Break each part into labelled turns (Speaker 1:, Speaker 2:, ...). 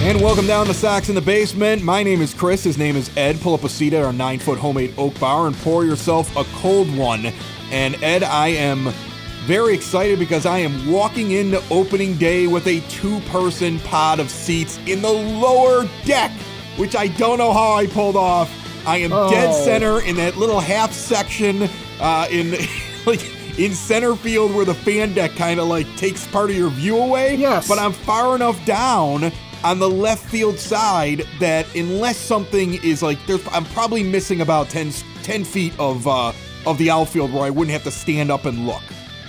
Speaker 1: And welcome down to Sox in the Basement. My name is Chris. His name is Ed. Pull up a seat at our nine foot homemade oak bar and pour yourself a cold one. And Ed, I am very excited because I am walking into opening day with a two person pod of seats in the lower deck, which I don't know how I pulled off. I am
Speaker 2: Oh.
Speaker 1: dead center in that little half section uh, in like in center field where the fan deck kind of like takes part of your view away.
Speaker 2: Yes.
Speaker 1: But I'm far enough down on the left field side that unless something is like there's I'm probably missing about 10, 10 feet of uh of the outfield where I wouldn't have to stand up and look.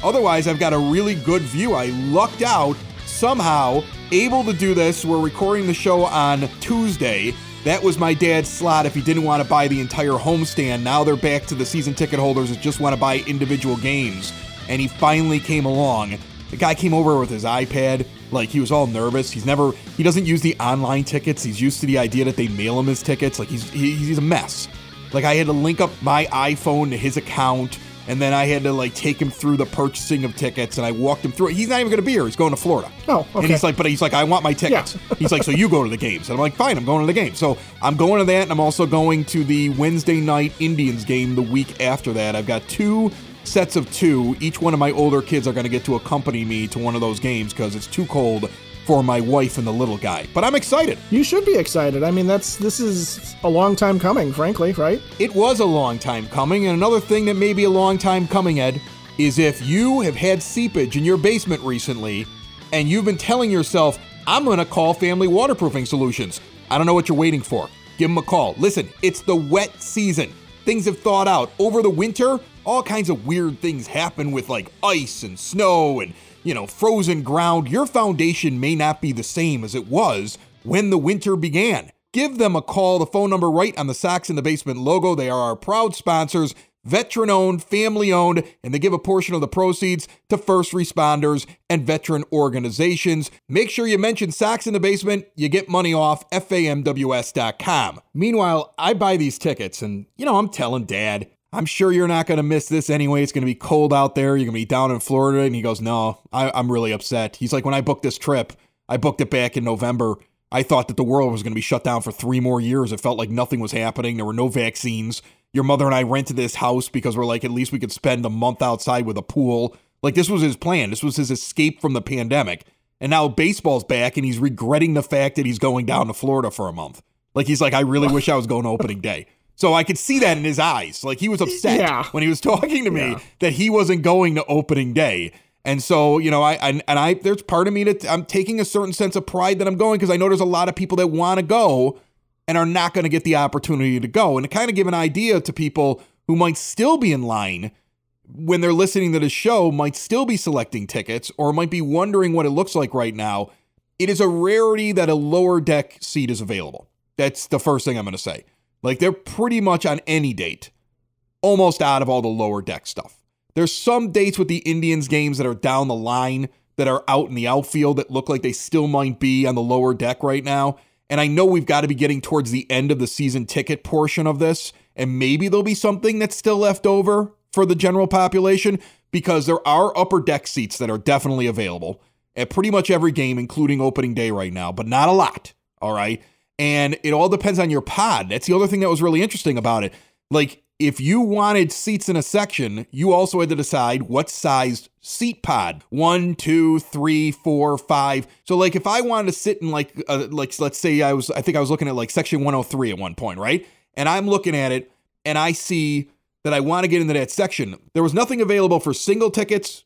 Speaker 1: Otherwise, I've got a really good view. I lucked out somehow able to do this. We're recording the show on Tuesday. That was my dad's slot if he didn't want to buy the entire homestand. Now they're back to the season ticket holders that just want to buy individual games. And he finally came along. The guy came over with his iPad, like he was all nervous. He's never he doesn't use the online tickets. He's used to the idea that they mail him his tickets. Like he's he, he's a mess. Like I had to link up my iPhone to his account, and then I had to like take him through the purchasing of tickets, and I walked him through it. He's not even going to be here. He's going to Florida.
Speaker 2: Oh,
Speaker 1: And he's like, but he's like, I want my tickets. he's like, so you go to the games. And I'm like, fine, I'm going to the game. So I'm going to that, and I'm also going to the Wednesday night Indians game the week after that. I've got two sets of two. Each one of my older kids are going to get to accompany me to one of those games because it's too cold for my wife and the little guy. But I'm excited.
Speaker 2: You should be excited. I mean, that's this is a long time coming, frankly, right?
Speaker 1: It was a long time coming, and another thing that may be a long time coming, Ed, is if you have had seepage in your basement recently and you've been telling yourself, I'm going to call Family Waterproofing Solutions. I don't know what you're waiting for. Give them a call. Listen, it's the wet season. Things have thawed out. Over the winter, all kinds of weird things happen with like ice and snow and, you know, frozen ground. Your foundation may not be the same as it was when the winter began. Give them a call. The phone number right on the Sox in the Basement logo. They are our proud sponsors, veteran owned, family owned, and they give a portion of the proceeds to first responders and veteran organizations. Make sure you mention Sox in the Basement. You get money off famws.com. Meanwhile, I buy these tickets and, you know, I'm telling dad, I'm sure you're not going to miss this anyway. It's going to be cold out there. You're going to be down in Florida. And he goes, No, I, I'm really upset. He's like, When I booked this trip, I booked it back in November. I thought that the world was going to be shut down for three more years. It felt like nothing was happening. There were no vaccines. Your mother and I rented this house because we're like, at least we could spend a month outside with a pool. Like, this was his plan. This was his escape from the pandemic. And now baseball's back and he's regretting the fact that he's going down to Florida for a month. Like, he's like, I really wish I was going to opening day. So I could see that in his eyes. Like, he was upset
Speaker 2: Yeah.
Speaker 1: when he was talking to me
Speaker 2: Yeah.
Speaker 1: that he wasn't going to opening day. And so, you know, I and, and I there's part of me that I'm taking a certain sense of pride that I'm going because I know there's a lot of people that want to go and are not going to get the opportunity to go. And to kind of give an idea to people who might still be in line when they're listening to the show, might still be selecting tickets or might be wondering what it looks like right now. It is a rarity that a lower deck seat is available. That's the first thing I'm going to say. Like they're pretty much on any date, almost out of all the lower deck stuff. There's some dates with the Indians games that are down the line that are out in the outfield that look like they still might be on the lower deck right now. And I know we've got to be getting towards the end of the season ticket portion of this, and maybe there'll be something that's still left over for the general population because there are upper deck seats that are definitely available at pretty much every game, including opening day right now, but not a lot. All right. And it all depends on your pod. That's the other thing that was really interesting about it. Like, if you wanted seats in a section, you also had to decide what sized seat pod one, two, three, four, five. So, like, if I wanted to sit in, like, like let's say I was, I think I was looking at like section 103 at one point, right? And I'm looking at it and I see that I want to get into that section. There was nothing available for single tickets,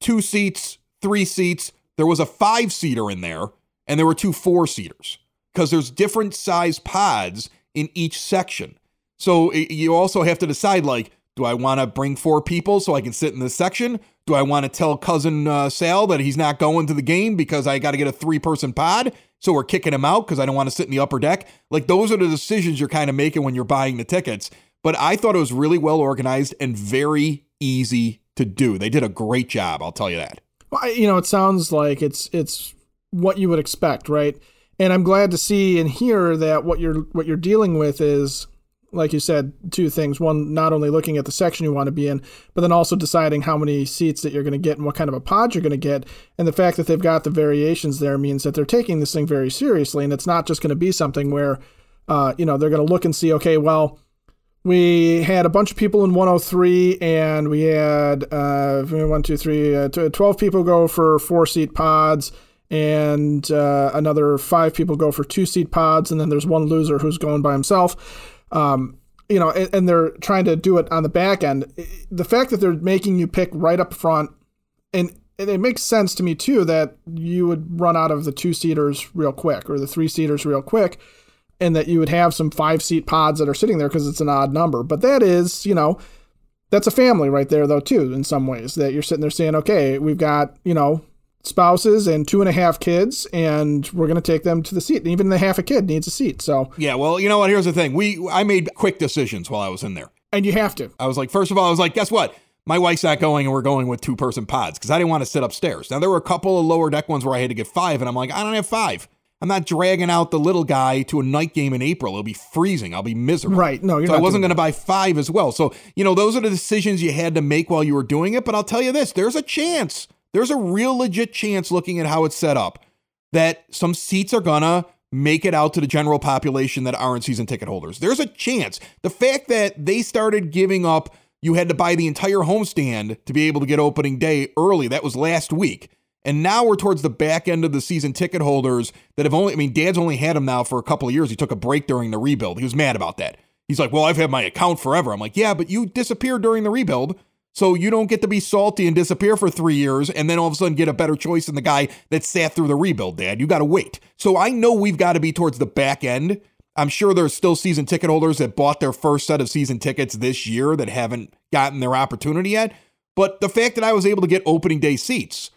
Speaker 1: two seats, three seats. There was a five seater in there, and there were two four seaters because there's different size pods in each section. So i- you also have to decide like, do I want to bring four people so I can sit in this section? Do I want to tell cousin uh, Sal that he's not going to the game because I got to get a three person pod So we're kicking him out because I don't want to sit in the upper deck. Like those are the decisions you're kind of making when you're buying the tickets. But I thought it was really well organized and very easy to do. They did a great job, I'll tell you that.
Speaker 2: Well, you know, it sounds like it's it's what you would expect, right? And I'm glad to see and hear that what you're what you're dealing with is like you said, two things. One, not only looking at the section you want to be in, but then also deciding how many seats that you're going to get and what kind of a pod you're going to get. And the fact that they've got the variations there means that they're taking this thing very seriously. And it's not just going to be something where, uh, you know, they're going to look and see, okay, well, we had a bunch of people in 103 and we had uh, one, two, three, uh, 12 people go for four seat pods and uh, another five people go for two seat pods. And then there's one loser who's going by himself um, you know, and, and, they're trying to do it on the back end. The fact that they're making you pick right up front, and, and it makes sense to me too that you would run out of the two seaters real quick or the three seaters real quick, and that you would have some five seat pods that are sitting there because it's an odd number. But that is, you know, that's a family right there though too. In some ways, that you're sitting there saying, okay, we've got you know spouses and two and a half kids, and we're going to take them to the seat. And even the half a kid needs a seat. So
Speaker 1: yeah, well, you know what? Here's the thing: we I made quick decisions while I was in there,
Speaker 2: and you have to.
Speaker 1: I was like, first of all, I was like, guess what? My wife's not going, and we're going with two person pods because I didn't want to sit upstairs. Now there were a couple of lower deck ones where I had to get five, and I'm like, I don't have five. I'm not dragging out the little guy to a night game in April. It'll be freezing. I'll be miserable.
Speaker 2: Right. No,
Speaker 1: so I wasn't going to buy five as well. So, you know, those are the decisions you had to make while you were doing it. But I'll tell you this there's a chance there's a real legit chance looking at how it's set up that some seats are gonna make it out to the general population that aren't season ticket holders. There's a chance. The fact that they started giving up, you had to buy the entire homestand to be able to get opening day early. That was last week. And now we're towards the back end of the season ticket holders that have only, I mean, Dad's only had them now for a couple of years. He took a break during the rebuild. He was mad about that. He's like, well, I've had my account forever. I'm like, yeah, but you disappeared during the rebuild. So you don't get to be salty and disappear for three years and then all of a sudden get a better choice than the guy that sat through the rebuild, Dad. You got to wait. So I know we've got to be towards the back end. I'm sure there's still season ticket holders that bought their first set of season tickets this year that haven't gotten their opportunity yet. But the fact that I was able to get opening day seats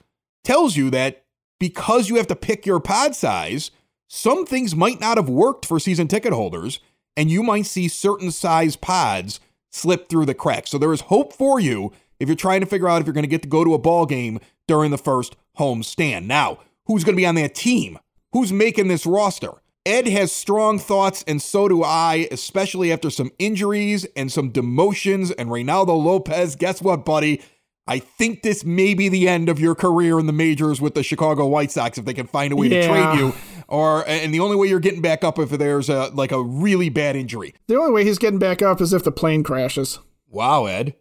Speaker 1: tells you that because you have to pick your pod size, some things might not have worked for season ticket holders, and you might see certain size pods slip through the cracks. So there is hope for you if you're trying to figure out if you're going to get to go to a ball game during the first home stand. Now, who's going to be on that team? Who's making this roster? Ed has strong thoughts, and so do I, especially after some injuries and some demotions. And Reynaldo Lopez, guess what, buddy? I think this may be the end of your career in the majors with the Chicago White Sox if they can find a way yeah. to trade you. Or and the only way you're getting back up if there's a like a really bad injury.
Speaker 2: The only way he's getting back up is if the plane crashes.
Speaker 1: Wow, Ed.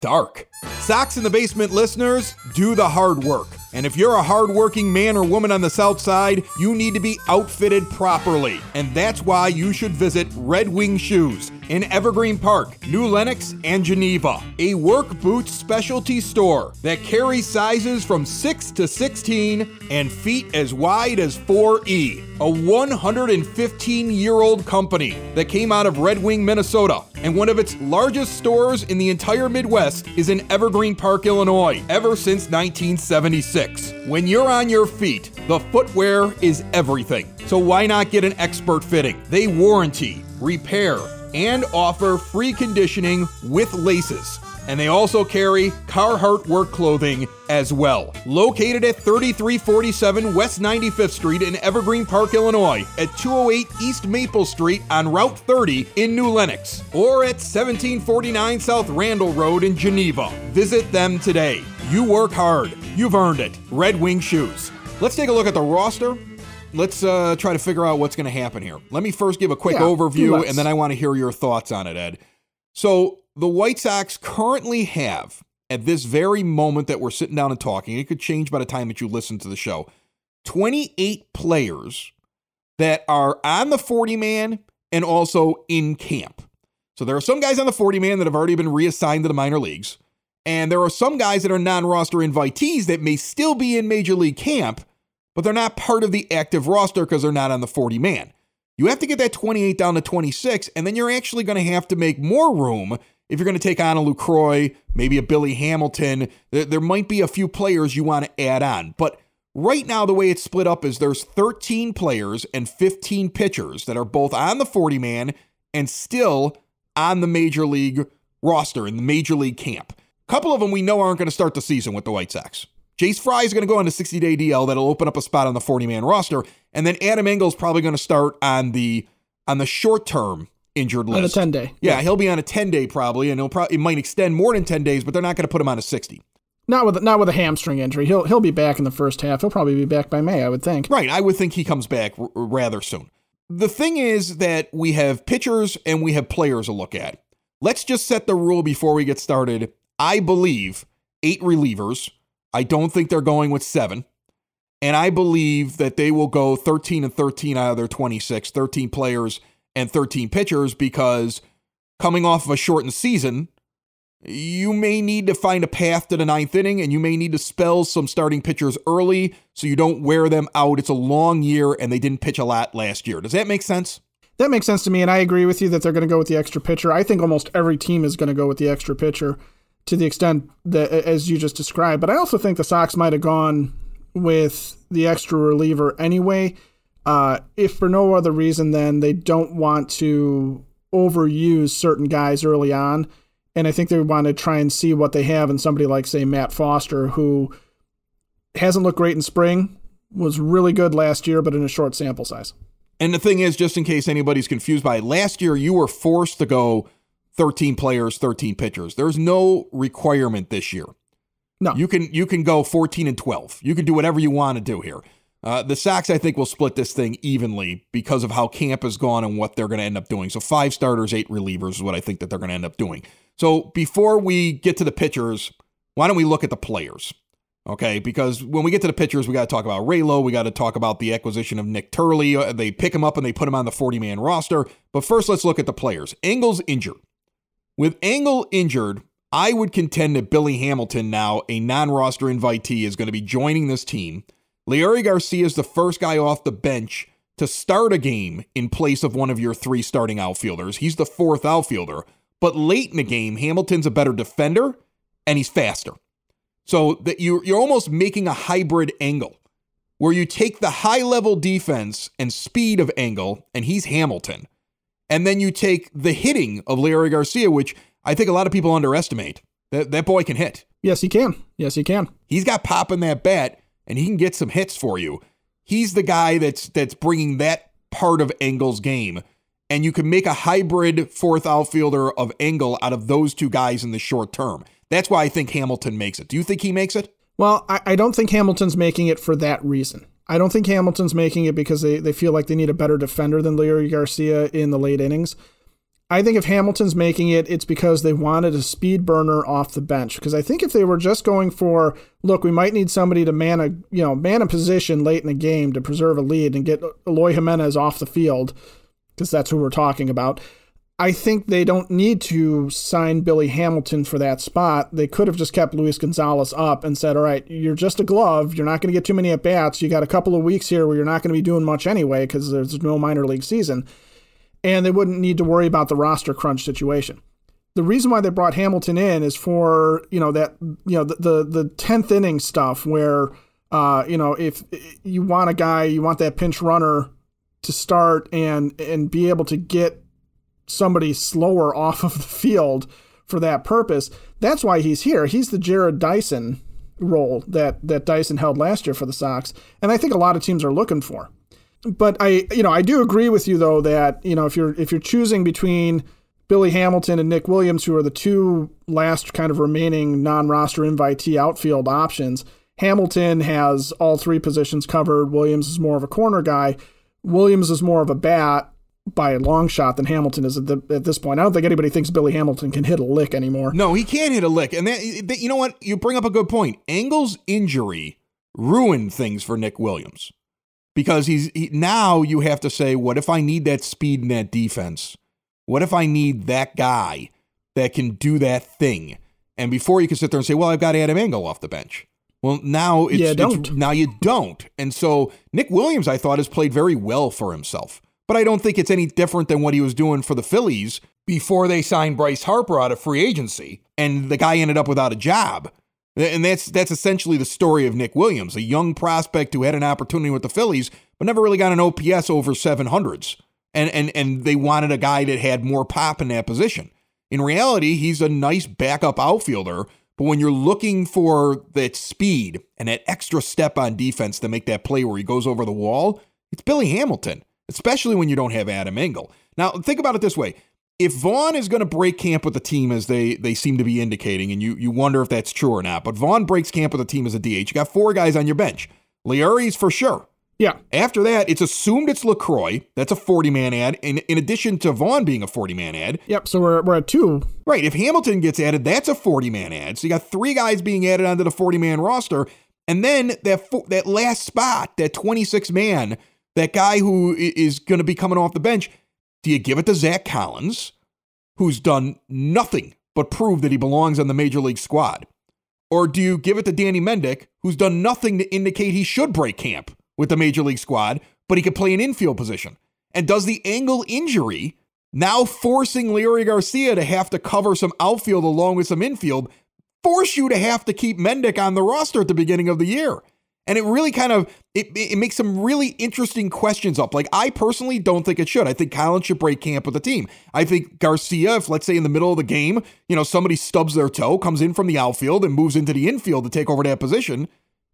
Speaker 1: Dark. Sox in the Basement listeners, do the hard work. And if you're a hardworking man or woman on the South Side, you need to be outfitted properly. And that's why you should visit Red Wing Shoes in Evergreen Park, New Lenox, and Geneva. A work boots specialty store that carries sizes from 6 to 16 and feet as wide as 4E. A 115 year old company that came out of Red Wing, Minnesota. And one of its largest stores in the entire Midwest is in Evergreen Park, Illinois, ever since 1976. When you're on your feet, the footwear is everything. So why not get an expert fitting? They warranty, repair, and offer free conditioning with laces. And they also carry Carhartt work clothing as well. Located at 3347 West 95th Street in Evergreen Park, Illinois, at 208 East Maple Street on Route 30 in New Lenox, or at 1749 South Randall Road in Geneva. Visit them today. You work hard. You've earned it. Red Wing Shoes. Let's take a look at the roster let's uh, try to figure out what's going to happen here. Let me first give a quick yeah, overview, and then I want to hear your thoughts on it, Ed. So the White Sox currently have, at this very moment that we're sitting down and talking, it could change by the time that you listen to the show, 28 players that are on the 40 man and also in camp. So there are some guys on the 40 man that have already been reassigned to the minor leagues. And there are some guys that are non roster invitees that may still be in major league camp, but they're not part of the active roster because they're not on the 40 man. You have to get that 28 down to 26, and then you're actually going to have to make more room if you're going to take on a Lucroy, maybe a Billy Hamilton. There, there might be a few players you want to add on. But Right now, the way it's split up is there's 13 players and 15 pitchers that are both on the 40 man and still on the major league roster in the major league camp. A couple of them we know aren't going to start the season with the White Sox. Jace Fry is going to go on a 60 day DL that'll open up a spot on the 40 man roster. And then Adam Engel's probably going to start on the on the short term injured list.
Speaker 2: On a 10 day.
Speaker 1: Yeah, yeah, he'll be on a 10 day probably, and he'll probably it might extend more than 10 days, but they're not going to put him on a 60.
Speaker 2: Not with not with a hamstring injury. He'll he'll be back in the first half. He'll probably be back by May, I would think.
Speaker 1: Right, I would think he comes back r- rather soon. The thing is that we have pitchers and we have players to look at. Let's just set the rule before we get started. I believe eight relievers. I don't think they're going with seven. And I believe that they will go 13 and 13 out of their 26, 13 players and 13 pitchers because coming off of a shortened season, you may need to find a path to the ninth inning and you may need to spell some starting pitchers early so you don't wear them out. It's a long year and they didn't pitch a lot last year. Does that make sense?
Speaker 2: That makes sense to me. And I agree with you that they're going to go with the extra pitcher. I think almost every team is going to go with the extra pitcher to the extent that, as you just described. But I also think the Sox might have gone with the extra reliever anyway, uh, if for no other reason than they don't want to overuse certain guys early on. And I think they want to try and see what they have in somebody like, say, Matt Foster, who hasn't looked great in spring, was really good last year, but in a short sample size.
Speaker 1: And the thing is, just in case anybody's confused by it, last year you were forced to go 13 players, 13 pitchers. There's no requirement this year.
Speaker 2: No.
Speaker 1: You can you can go 14 and 12. You can do whatever you want to do here. Uh, the Sox, I think, will split this thing evenly because of how camp has gone and what they're going to end up doing. So five starters, eight relievers is what I think that they're going to end up doing. So before we get to the pitchers, why don't we look at the players? Okay, because when we get to the pitchers, we got to talk about Raylo. We got to talk about the acquisition of Nick Turley. Uh, they pick him up and they put him on the 40 man roster. But first, let's look at the players. Engel's injured. With Engel injured, I would contend that Billy Hamilton, now a non roster invitee, is going to be joining this team. Leury Garcia is the first guy off the bench to start a game in place of one of your three starting outfielders. He's the fourth outfielder. But late in the game, Hamilton's a better defender and he's faster. So that you you're almost making a hybrid Engel where you take the high level defense and speed of Engel and he's Hamilton. And then you take the hitting of Leury Garcia, which I think a lot of people underestimate. That, that boy can hit.
Speaker 2: Yes, he can. Yes, he can.
Speaker 1: He's got pop in that bat, and he can get some hits for you. He's the guy that's that's bringing that part of Engel's game, and you can make a hybrid fourth outfielder of Engel out of those two guys in the short term. That's why I think Hamilton makes it. Do you think he makes it?
Speaker 2: Well, I, I don't think Hamilton's making it for that reason. I don't think Hamilton's making it because they, they feel like they need a better defender than Leury Garcia in the late innings. I think if Hamilton's making it, it's because they wanted a speed burner off the bench. Because I think if they were just going for, look, we might need somebody to man a you know man a position late in the game to preserve a lead and get Eloy Jimenez off the field, because that's who we're talking about. I think they don't need to sign Billy Hamilton for that spot. They could have just kept Luis Gonzalez up and said, all right, you're just a glove. You're not going to get too many at bats. You got a couple of weeks here where you're not going to be doing much anyway because there's no minor league season and they wouldn't need to worry about the roster crunch situation. The reason why they brought Hamilton in is for you know that you know the the, the tenth inning stuff where uh, you know if you want a guy you want that pinch runner to start and and be able to get somebody slower off of the field for that purpose. That's why he's here. He's the Jarrod Dyson role that that Dyson held last year for the Sox, and I think a lot of teams are looking for but I, you know, I do agree with you though that you know if you're if you're choosing between Billy Hamilton and Nick Williams, who are the two last kind of remaining non-roster invitee outfield options, Hamilton has all three positions covered. Williams is more of a corner guy. Williams is more of a bat by a long shot than Hamilton is at, the, at, this point. I don't think anybody thinks Billy Hamilton can hit a lick anymore.
Speaker 1: No, he can't hit a lick. And that, that, you know what? You bring up a good point. Engel's injury ruined things for Nick Williams because he's he, now you have to say, what if I need that speed in that defense? What if I need that guy that can do that thing? And before you can sit there and say, well, I've got Adam Engel off the bench. Well, now it's,
Speaker 2: yeah, don't.
Speaker 1: It's, now you don't. And so Nick Williams, I thought, has played very well for himself. But I don't think it's any different than what he was doing for the Phillies before they signed Bryce Harper out of free agency and the guy ended up without a job. And that's that's essentially the story of Nick Williams, a young prospect who had an opportunity with the Phillies, but never really got an OPS over 700s. And and and they wanted a guy that had more pop in that position. In reality, he's a nice backup outfielder, but when you're looking for that speed and that extra step on defense to make that play where he goes over the wall, it's Billy Hamilton, especially when you don't have Adam Engel. Now, think about it this way if Vaughn is going to break camp with the team as they they seem to be indicating, and you you wonder if that's true or not, but Vaughn breaks camp with the team as a DH. You got four guys on your bench. Leury's for sure.
Speaker 2: Yeah.
Speaker 1: After that, it's assumed it's Lucroy. That's a 40 man ad, in, in addition to Vaughn being a 40 man ad.
Speaker 2: Yep. So we're, we're at two.
Speaker 1: Right. If Hamilton gets added, that's a 40 man ad. So you got three guys being added onto the 40 man roster. And then that that last spot, that 26 man, that guy who is going to be coming off the bench, do you give it to Zack Collins, who's done nothing but prove that he belongs on the major league squad? Or do you give it to Danny Mendick, who's done nothing to indicate he should break camp with the major league squad, but he could play an infield position? And does the Engel injury, now forcing Leury Garcia to have to cover some outfield along with some infield, force you to have to keep Mendick on the roster at the beginning of the year? And it really kind of it, it makes some really interesting questions up. Like I personally don't think it should. I think Collins should break camp with the team. I think Garcia, if let's say in the middle of the game, you know, somebody stubs their toe, comes in from the outfield and moves into the infield to take over that position,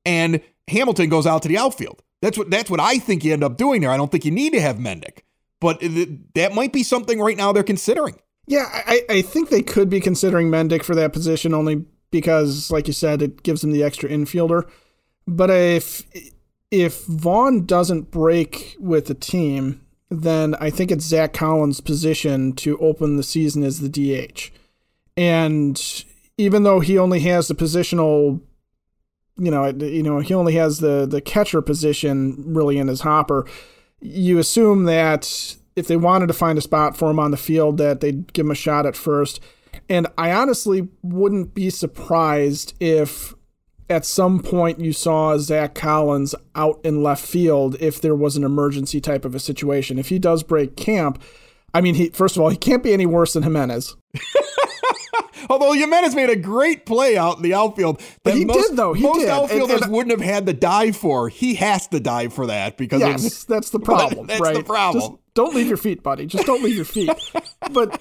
Speaker 1: and Hamilton goes out to the outfield. That's what that's what I think you end up doing there. I don't think you need to have Mendick, but that might be something right now they're considering.
Speaker 2: Yeah, I, I think they could be considering Mendick for that position only because, like you said, it gives them the extra infielder. But if if Vaughn doesn't break with the team, then I think it's Zack Collins' position to open the season as the DH. And even though he only has the positional, you know, you know, he only has the the catcher position really in his hopper. You assume that if they wanted to find a spot for him on the field, that they'd give him a shot at first. And I honestly wouldn't be surprised if at some point you saw Zack Collins out in left field if there was an emergency type of a situation. If he does break camp, I mean, he first of all, he can't be any worse than Jimenez.
Speaker 1: Although Jimenez made a great play out in the outfield
Speaker 2: that he most, did though. He
Speaker 1: most
Speaker 2: did.
Speaker 1: outfielders and, and, wouldn't have had to dive for. He has to dive for that because
Speaker 2: yes, of, that's the problem.
Speaker 1: That's
Speaker 2: right?
Speaker 1: the problem.
Speaker 2: Just don't leave your feet, buddy. Just don't leave your feet. but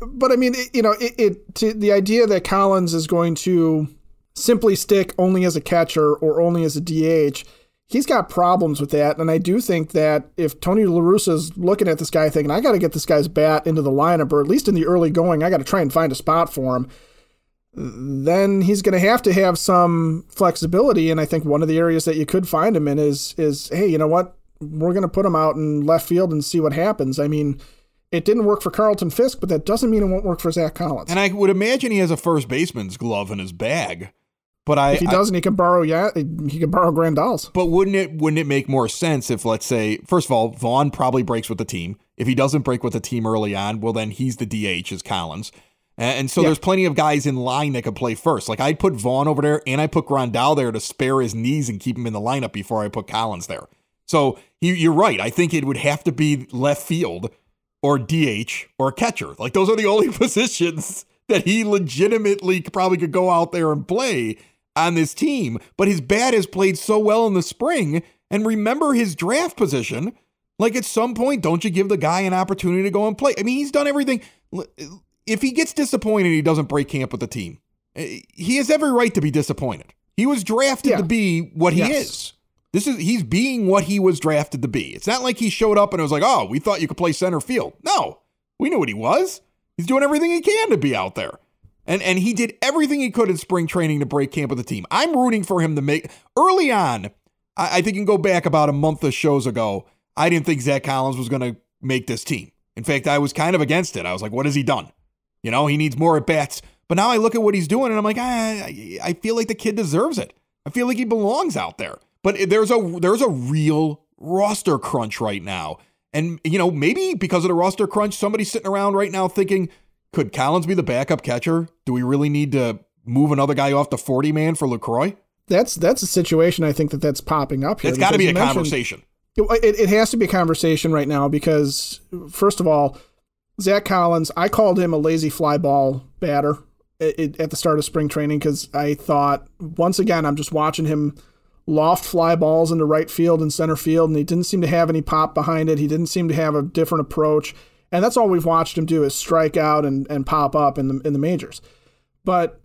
Speaker 2: but I mean, it, you know, it, it to, the idea that Collins is going to simply stick only as a catcher or only as a DH. He's got problems with that, and I do think that if Tony LaRussa is looking at this guy thinking, I got to get this guy's bat into the lineup, or at least in the early going, I got to try and find a spot for him, then he's going to have to have some flexibility. And I think one of the areas that you could find him in is is hey, you know what, we're going to put him out in left field and see what happens. I mean, it didn't work for Carlton Fisk, but that doesn't mean it won't work for Zack Collins.
Speaker 1: And I would imagine he has a first baseman's glove in his bag. But I,
Speaker 2: if he doesn't, I, he can borrow. Yeah, he can borrow Grandal's.
Speaker 1: But wouldn't it wouldn't it make more sense if, let's say, first of all, Vaughn probably breaks with the team. If he doesn't break with the team early on, well, then he's the DH as Collins. And so yeah. there's plenty of guys in line that could play first. Like I'd put Vaughn over there, and I put Grandal there to spare his knees and keep him in the lineup before I put Collins there. So you're right. I think it would have to be left field or DH or catcher. Like those are the only positions that he legitimately probably could go out there and play on this team, but his bat has played so well in the spring. And remember his draft position. Like at some point, don't you give the guy an opportunity to go and play? I mean, he's done everything. If he gets disappointed, he doesn't break camp with the team. Eh, he has every right to be disappointed. He was drafted yeah. to be what he yes. is. This is he's being what he was drafted to be. It's not like he showed up and it was like, "Oh, we thought you could play center field." No, we knew what he was. He's doing everything he can to be out there. And and he did everything he could in spring training to break camp with the team. I'm rooting for him to make early on. I, I think you can go back about a month of shows ago. I didn't think Zack Collins was going to make this team. In fact, I was kind of against it. I was like, what has he done? You know, he needs more at bats. But now I look at what he's doing and I'm like, I, I feel like the kid deserves it. I feel like he belongs out there. But there's a there's a real roster crunch right now. And you know, maybe because of the roster crunch, somebody's sitting around right now thinking, could Collins be the backup catcher? Do we really need to move another guy off the 40 man for Lucroy?
Speaker 2: That's that's a situation I think that that's popping up here.
Speaker 1: It's got to be a conversation.
Speaker 2: It, it has to be a conversation right now because, first of all, Zack Collins, I called him a lazy fly ball batter at, at the start of spring training because I thought once again I'm just watching him loft fly balls into right field and center field, and he didn't seem to have any pop behind it. He didn't seem to have a different approach, and that's all we've watched him do is strike out and, and pop up in the in the majors. But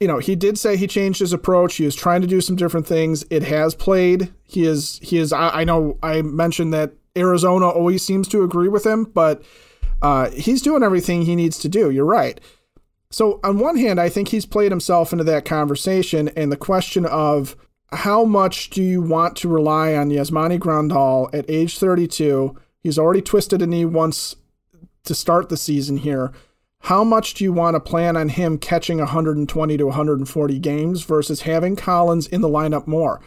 Speaker 2: you know, he did say he changed his approach. He was trying to do some different things. It has played. He is he is. I, I know I mentioned that Arizona always seems to agree with him, but uh, he's doing everything he needs to do. You're right. So on one hand, I think he's played himself into that conversation, and the question of how much do you want to rely on Yasmani Grandal at age 32? He's already twisted a knee once to start the season here. How much do you want to plan on him catching 120 to 140 games versus having Collins in the lineup more?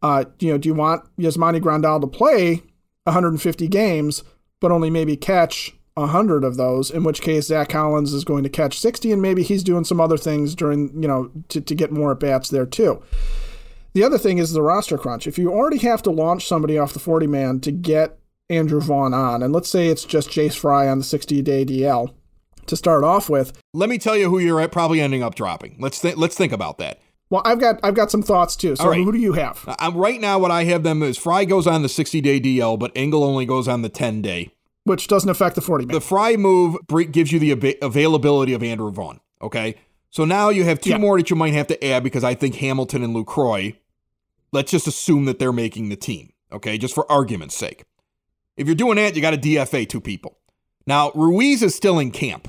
Speaker 2: Uh, you know, do you want Yasmani Grandal to play 150 games, but only maybe catch 100 of those, in which case Zack Collins is going to catch 60, and maybe he's doing some other things during, you know, to, to get more at bats there too. The other thing is the roster crunch. If you already have to launch somebody off the 40 man to get Andrew Vaughn on, and let's say it's just Jace Fry on the 60 day DL to start off with.
Speaker 1: Let me tell you who you're probably ending up dropping. Let's th- let's think about that.
Speaker 2: Well, I've got I've got some thoughts too. So right. who do you have?
Speaker 1: I'm, right now, what I have them is Fry goes on the 60 day DL, but Engel only goes on the 10 day,
Speaker 2: which doesn't affect the 40 man.
Speaker 1: The Fry move gives you the ab- availability of Andrew Vaughn. Okay, so now you have two yeah. more that you might have to add because I think Hamilton and Lucroy let's just assume that they're making the team, okay, just for argument's sake. If you're doing that, you got to DFA two people. Now, Ruiz is still in camp,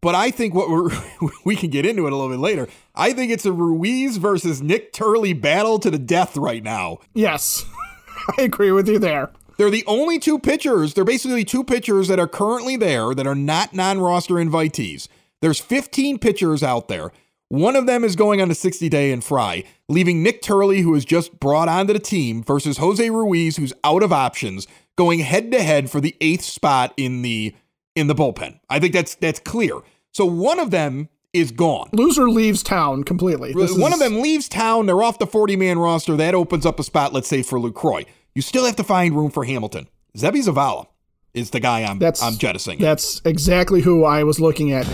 Speaker 1: but I think what we're, we can get into it a little bit later. I think it's a Ruiz versus Nick Turley battle to the death right now.
Speaker 2: Yes, I agree with you there.
Speaker 1: They're the only two pitchers, they're basically two pitchers that are currently there that are not non roster invitees. There's 15 pitchers out there. One of them is going on a 60 day in Fry, leaving Nick Turley, who is just brought onto the team, versus Jose Ruiz, who's out of options, going head to head for the eighth spot in the in the bullpen. I think that's that's clear. So one of them is gone.
Speaker 2: Loser leaves town completely.
Speaker 1: This one is... of them leaves town. They're off the 40 man roster. That opens up a spot, let's say, for Lucroy. You still have to find room for Hamilton. Seby Zavala is the guy I'm that's, I'm jettisoning.
Speaker 2: That's exactly who I was looking at.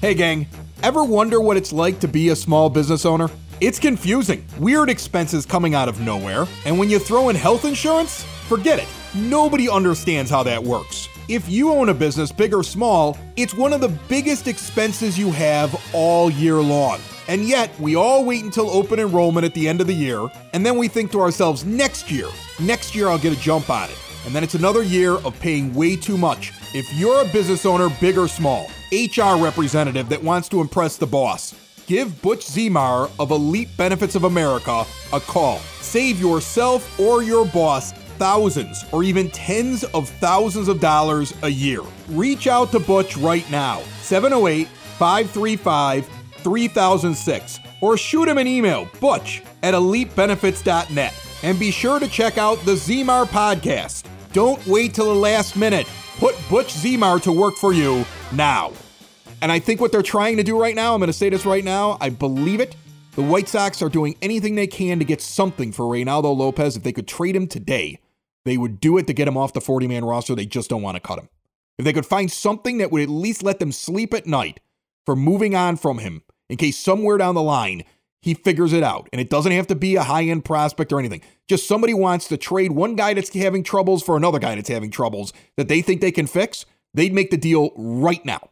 Speaker 1: Hey gang, Ever wonder what it's like to be a small business owner? It's confusing, weird expenses coming out of nowhere, and when you throw in health insurance, forget it. Nobody understands how that works. If you own a business, big or small, it's one of the biggest expenses you have all year long. And yet, we all wait until open enrollment at the end of the year, and then we think to ourselves, next year, next year I'll get a jump on it. And then it's another year of paying way too much. If you're a business owner, big or small, HR representative that wants to impress the boss. Give Butch Zimar of Elite Benefits of America a call. Save yourself or your boss thousands or even tens of thousands of dollars a year. Reach out to Butch right now, 708 535 3006, or shoot him an email, butch at elitebenefits.net. And be sure to check out the Zimar podcast. Don't wait till the last minute. Put Butch Zimar to work for you now. And I think what they're trying to do right now, I'm going to say this right now, I believe it. The White Sox are doing anything they can to get something for Reynaldo Lopez. If they could trade him today, they would do it to get him off the 40 man roster. They just don't want to cut him. If they could find something that would at least let them sleep at night for moving on from him, in case somewhere down the line he figures it out. And it doesn't have to be a high end prospect or anything. Just somebody wants to trade one guy that's having troubles for another guy that's having troubles that they think they can fix. They'd make the deal right now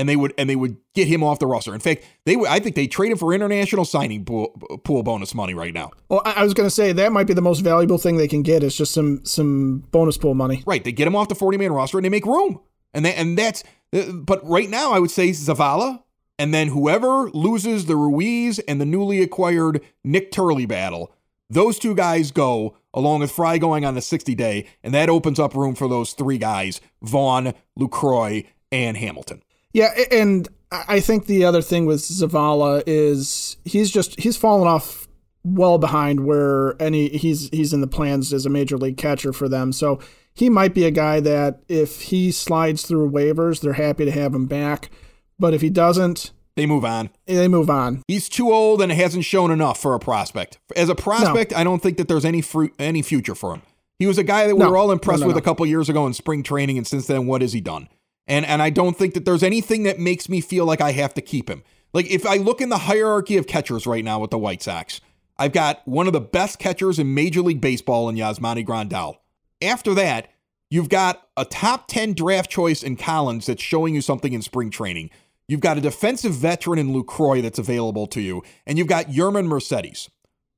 Speaker 1: and they would and they would get him off the roster. In fact, they would, I think they trade him for international signing pool, pool bonus money right now.
Speaker 2: Well, I was going to say that might be the most valuable thing they can get is just some some bonus pool money.
Speaker 1: Right, they get him off the forty man roster and they make room, and they, and that's. Uh, but right now, I would say Zavala, and then whoever loses the Ruiz and the newly acquired Nick Turley battle, those two guys go along with Fry going on the 60 day, and that opens up room for those three guys Vaughn, Lucroy, and Hamilton.
Speaker 2: Yeah, and I think the other thing with Zavala is he's just he's fallen off well behind where any he's he's in the plans as a major league catcher for them. So he might be a guy that if he slides through waivers, they're happy to have him back. But if he doesn't,
Speaker 1: they move on.
Speaker 2: They move on.
Speaker 1: He's too old and hasn't shown enough for a prospect. As a prospect, no. I don't think that there's any fruit, any future for him. He was a guy that we no. were all impressed no, with a couple years ago in spring training, and since then, what has he done? And and I don't think that there's anything that makes me feel like I have to keep him. Like if I look in the hierarchy of catchers right now with the White Sox, I've got one of the best catchers in Major League Baseball in Yasmani Grandal. After that, you've got a top 10 draft choice in Collins that's showing you something in spring training. You've got a defensive veteran in Lucroy that's available to you, and you've got Yermin Mercedes.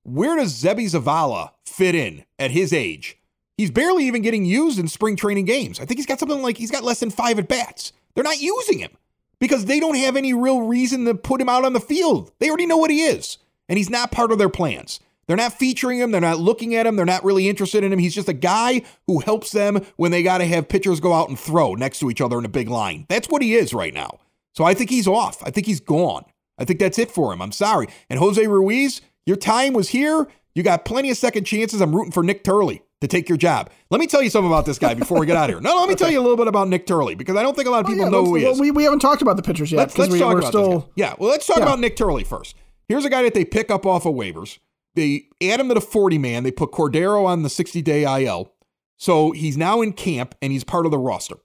Speaker 1: Where does Seby Zavala fit in at his age? He's barely even getting used in spring training games. I think he's got something like he's got less than five at bats. They're not using him because they don't have any real reason to put him out on the field. They already know what he is, and he's not part of their plans. They're not featuring him. They're not looking at him. They're not really interested in him. He's just a guy who helps them when they got to have pitchers go out and throw next to each other in a big line. That's what he is right now. So I think he's off. I think he's gone. I think that's it for him. I'm sorry. And Jose Ruiz, your time was here. You got plenty of second chances. I'm rooting for Nick Turley to take your job. Let me tell you something about this guy before we get out of here. No, let me okay. tell you a little bit about Nick Turley because I don't think a lot of oh, people oh, yeah, know who he is.
Speaker 2: We, we haven't talked about the pitchers yet
Speaker 1: because
Speaker 2: we,
Speaker 1: talk
Speaker 2: are
Speaker 1: about
Speaker 2: still.
Speaker 1: Yeah, well, let's talk yeah. about Nick Turley first. Here's a guy that they pick up off of waivers. They add him to the 40 man. They put Cordero on the 60 day IL. So he's now in camp and he's part of the roster.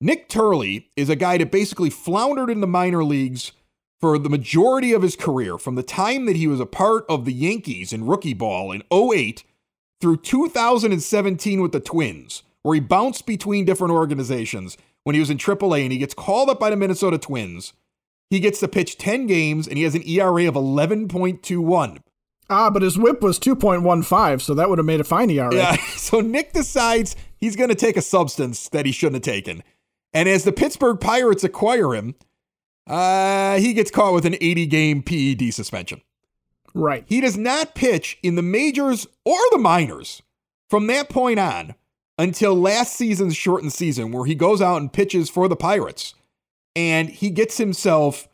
Speaker 1: Nick Turley is a guy that basically floundered in the minor leagues for the majority of his career, from the time that he was a part of the Yankees in rookie ball in 08 through 2017 with the Twins, where he bounced between different organizations when he was in AAA and he gets called up by the Minnesota Twins. He gets to pitch 10 games and he has an ERA of 11.21.
Speaker 2: Ah, but his whip was 2.15, so that would have made a fine ERA.
Speaker 1: Yeah, so Nick decides he's going to take a substance that he shouldn't have taken. And as the Pittsburgh Pirates acquire him, uh, he gets caught with an 80 game PED suspension.
Speaker 2: Right.
Speaker 1: He does not pitch in the majors or the minors from that point on until last season's shortened season, where he goes out and pitches for the Pirates. And he gets himself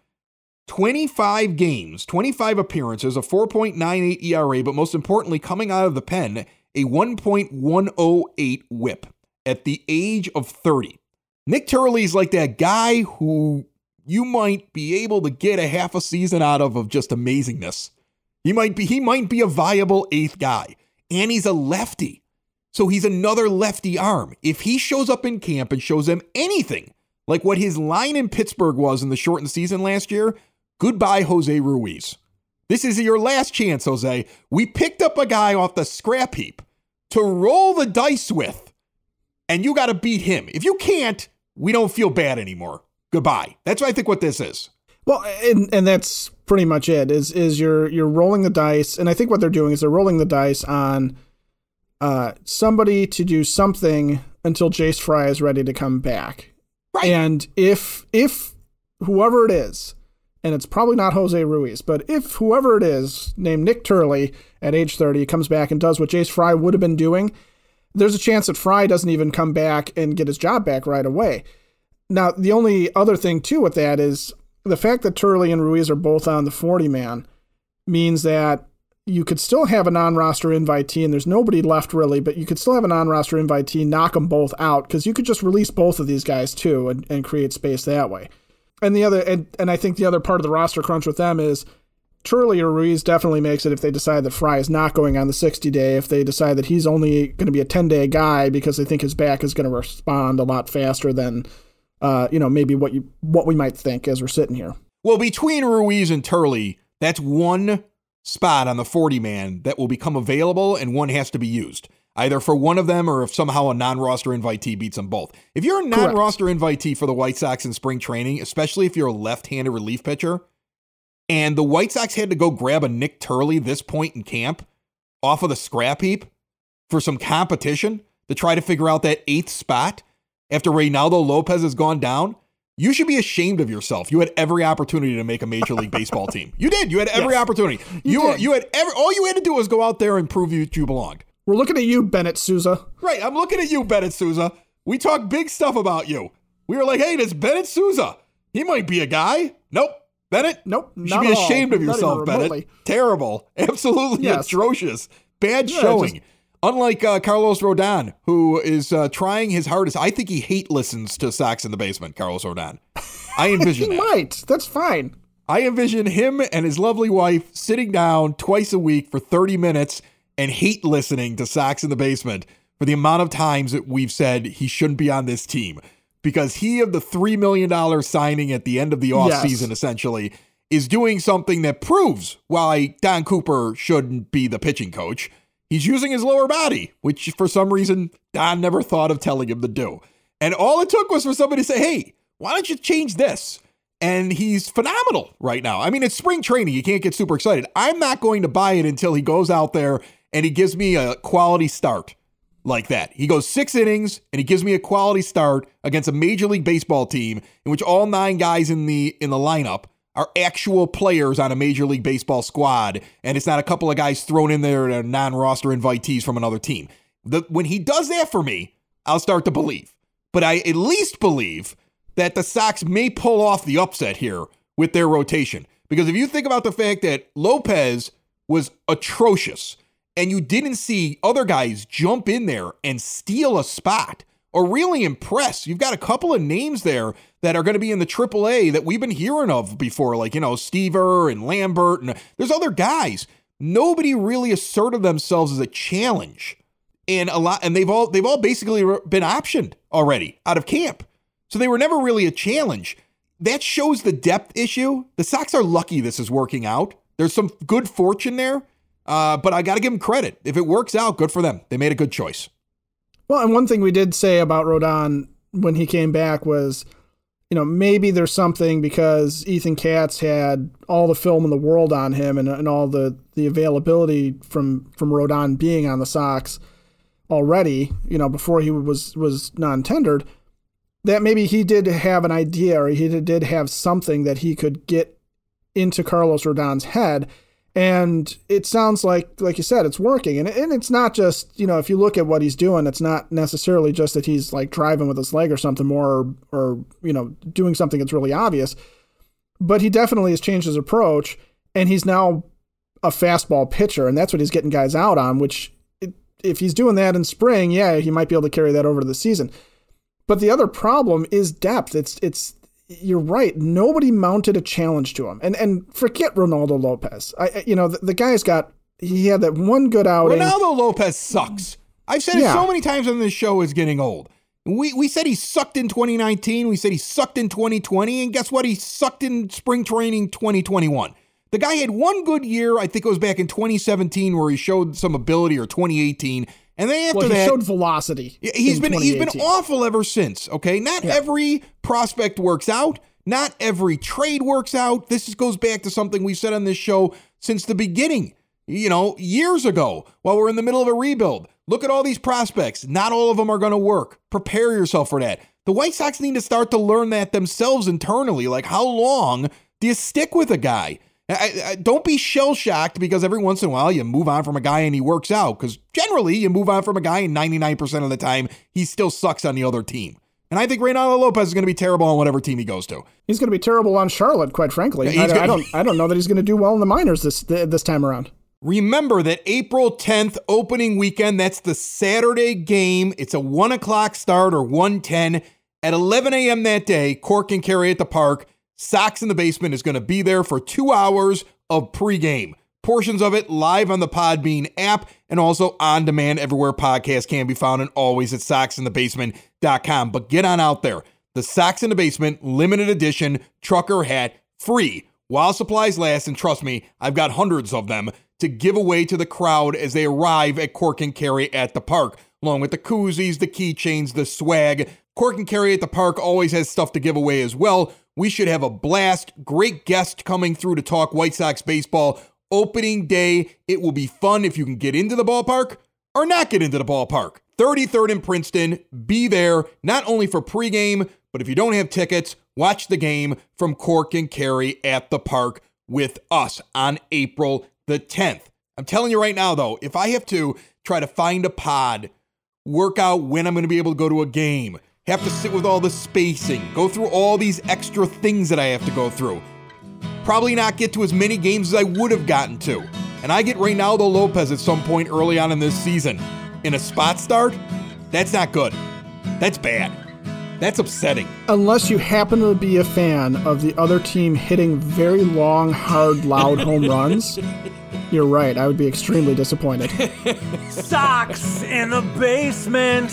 Speaker 1: 25 games, 25 appearances, a 4.98 ERA, but most importantly, coming out of the pen, a 1.108 whip at the age of 30. Nick Turley is like that guy who you might be able to get a half a season out of of just amazingness. He might be he might be a viable eighth guy. And he's a lefty. So he's another lefty arm. If he shows up in camp and shows them anything like what his line in Pittsburgh was in the shortened season last year, goodbye Jose Ruiz. This is your last chance, Jose. We picked up a guy off the scrap heap to roll the dice with, and you got to beat him. If you can't, we don't feel bad anymore. Goodbye. That's what I think what this is.
Speaker 2: Well, and and that's pretty much it. Is is you're you're rolling the dice, and I think what they're doing is they're rolling the dice on uh, somebody to do something until Jace Fry is ready to come back. Right. And if if whoever it is, and it's probably not Jose Ruiz, but if whoever it is named Nick Turley at age 30 comes back and does what Jace Fry would have been doing, there's a chance that Fry doesn't even come back and get his job back right away. Now, the only other thing too with that is the fact that Turley and Ruiz are both on the 40 man means that you could still have a non-roster invitee, and there's nobody left really, but you could still have a non-roster invitee, knock them both out, because you could just release both of these guys too and, and create space that way. And the other, and, and I think the other part of the roster crunch with them is Turley or Ruiz definitely makes it if they decide that Fry is not going on the 60 day, if they decide that he's only going to be a 10 day guy because they think his back is going to respond a lot faster than uh, you know, maybe what you what we might think as we're sitting here.
Speaker 1: Well, between Ruiz and Turley, that's one spot on the 40 man that will become available and one has to be used. Either for one of them or if somehow a non roster invitee beats them both. If you're a non roster invitee for the White Sox in spring training, especially if you're a left handed relief pitcher, and the White Sox had to go grab a Nick Turley this point in camp off of the scrap heap for some competition to try to figure out that eighth spot, after Reynaldo Lopez has gone down, you should be ashamed of yourself. You had every opportunity to make a major league baseball team. You did. You had every yes, opportunity. You you, you, had every all you had to do was go out there and prove you you belonged.
Speaker 2: We're looking at you, Bennett Sousa.
Speaker 1: Right, I'm looking at you, Bennett Sousa. We talk big stuff about you. We were like, hey, this Bennett Sousa. He might be a guy. Nope. Bennett?
Speaker 2: Nope.
Speaker 1: You should be ashamed
Speaker 2: of
Speaker 1: yourself, Bennett. Terrible. Absolutely yes. atrocious. Bad yeah, showing. Just, Unlike uh, Carlos Rodon, who is uh, trying his hardest, I think he hate listens to Sox in the Basement. Carlos Rodon, I envision
Speaker 2: he
Speaker 1: that.
Speaker 2: might. That's fine.
Speaker 1: I envision him and his lovely wife sitting down twice a week for thirty minutes and hate listening to Sox in the Basement for the amount of times that we've said he shouldn't be on this team because he of the three million dollar signing at the end of the offseason yes. essentially is doing something that proves why Don Cooper shouldn't be the pitching coach. He's using his lower body, which for some reason Don never thought of telling him to do. And all it took was for somebody to say, hey, why don't you change this? And he's phenomenal right now. I mean, it's spring training. You can't get super excited. I'm not going to buy it until he goes out there and he gives me a quality start like that. He goes six innings and he gives me a quality start against a major league baseball team in which all nine guys in the in the lineup are actual players on a major league baseball squad, and it's not a couple of guys thrown in there that are non-roster invitees from another team. The, when he does that for me, I'll start to believe. But I at least believe that the Sox may pull off the upset here with their rotation. Because if you think about the fact that Lopez was atrocious and you didn't see other guys jump in there and steal a spot or really impressed. you've got a couple of names there that are going to be in the AAA that we've been hearing of before, like, you know, Stiever and Lambert, and there's other guys. Nobody really asserted themselves as a challenge. And a lot, and they've all they've all basically been optioned already out of camp. So they were never really a challenge. That shows the depth issue. The Sox are lucky this is working out. There's some good fortune there, uh, but I got to give them credit. If it works out, good for them. They made a good choice.
Speaker 2: Well, and one thing we did say about Rodon when he came back was, you know, maybe there's something because Ethan Katz had all the film in the world on him and, and all the, the availability from from Rodon being on the Sox already, you know, before he was was non-tendered that maybe he did have an idea or he did have something that he could get into Carlos Rodon's head. And it sounds like, like you said, it's working. And, and it's not just, you know, if you look at what he's doing, it's not necessarily just that he's like driving with his leg or something more or, or you know, doing something that's really obvious. But he definitely has changed his approach and he's now a fastball pitcher. And that's what he's getting guys out on, which if he's doing that in spring, yeah, he might be able to carry that over to the season. But the other problem is depth. It's it's you're right. Nobody mounted a challenge to him, and and forget Reynaldo Lopez. I you know the, the guy's got he had that one good outing.
Speaker 1: Reynaldo Lopez sucks. I've said yeah. it so many times on this show. Is getting old. We we said he sucked in 2019. We said he sucked in 2020, and guess what? He sucked in spring training 2021. The guy had one good year. I think it was back in 2017 where he showed some ability, or 2018 and then after
Speaker 2: well, he
Speaker 1: that,
Speaker 2: showed velocity.
Speaker 1: He's been he's been awful ever since. Okay, not yeah. every prospect works out. Not every trade works out. This goes back to something we've said on this show since the beginning. You know, years ago, while we're in the middle of a rebuild. Look at all these prospects. Not all of them are going to work. Prepare yourself for that. The White Sox need to start to learn that themselves internally. Like, how long do you stick with a guy? I, I, don't be shell shocked because every once in a while you move on from a guy and he works out. Because generally you move on from a guy and 99% of the time he still sucks on the other team. And I think Reynaldo Lopez is going to be terrible on whatever team he goes to.
Speaker 2: He's going to be terrible on Charlotte, quite frankly. Yeah, I, gonna, I, don't, I don't know that he's going to do well in the minors this this time around.
Speaker 1: Remember that April 10th opening weekend. That's the Saturday game. It's a one o'clock start or 110 at 11 a.m. that day. Cork and Kerry at the park. Sox in the Basement is going to be there for two hours of pregame. Portions of it live on the Podbean app and also on demand everywhere podcasts can be found and always at soxinthebasement.com. But get on out there. The Sox in the Basement limited edition trucker hat free while supplies last. And trust me, I've got hundreds of them to give away to the crowd as they arrive at Cork and Kerry at the park, along with the koozies, the keychains, the swag. Cork and Kerry at the park always has stuff to give away as well. We should have a blast. Great guest coming through to talk White Sox baseball. Opening day, it will be fun if you can get into the ballpark or not get into the ballpark. 33rd in Princeton, be there not only for pregame, but if you don't have tickets, watch the game from Cork and Kerry at the park with us on April the 10th. I'm telling you right now, though, if I have to try to find a pod, work out when I'm going to be able to go to a game, have to sit with all the spacing, go through all these extra things that I have to go through. Probably not get to as many games as I would have gotten to. And I get Reynaldo Lopez at some point early on in this season. In a spot start, that's not good. That's bad. That's upsetting.
Speaker 2: Unless you happen to be a fan of the other team hitting very long, hard, loud home runs, you're right. I would be extremely disappointed.
Speaker 3: Sox in the basement.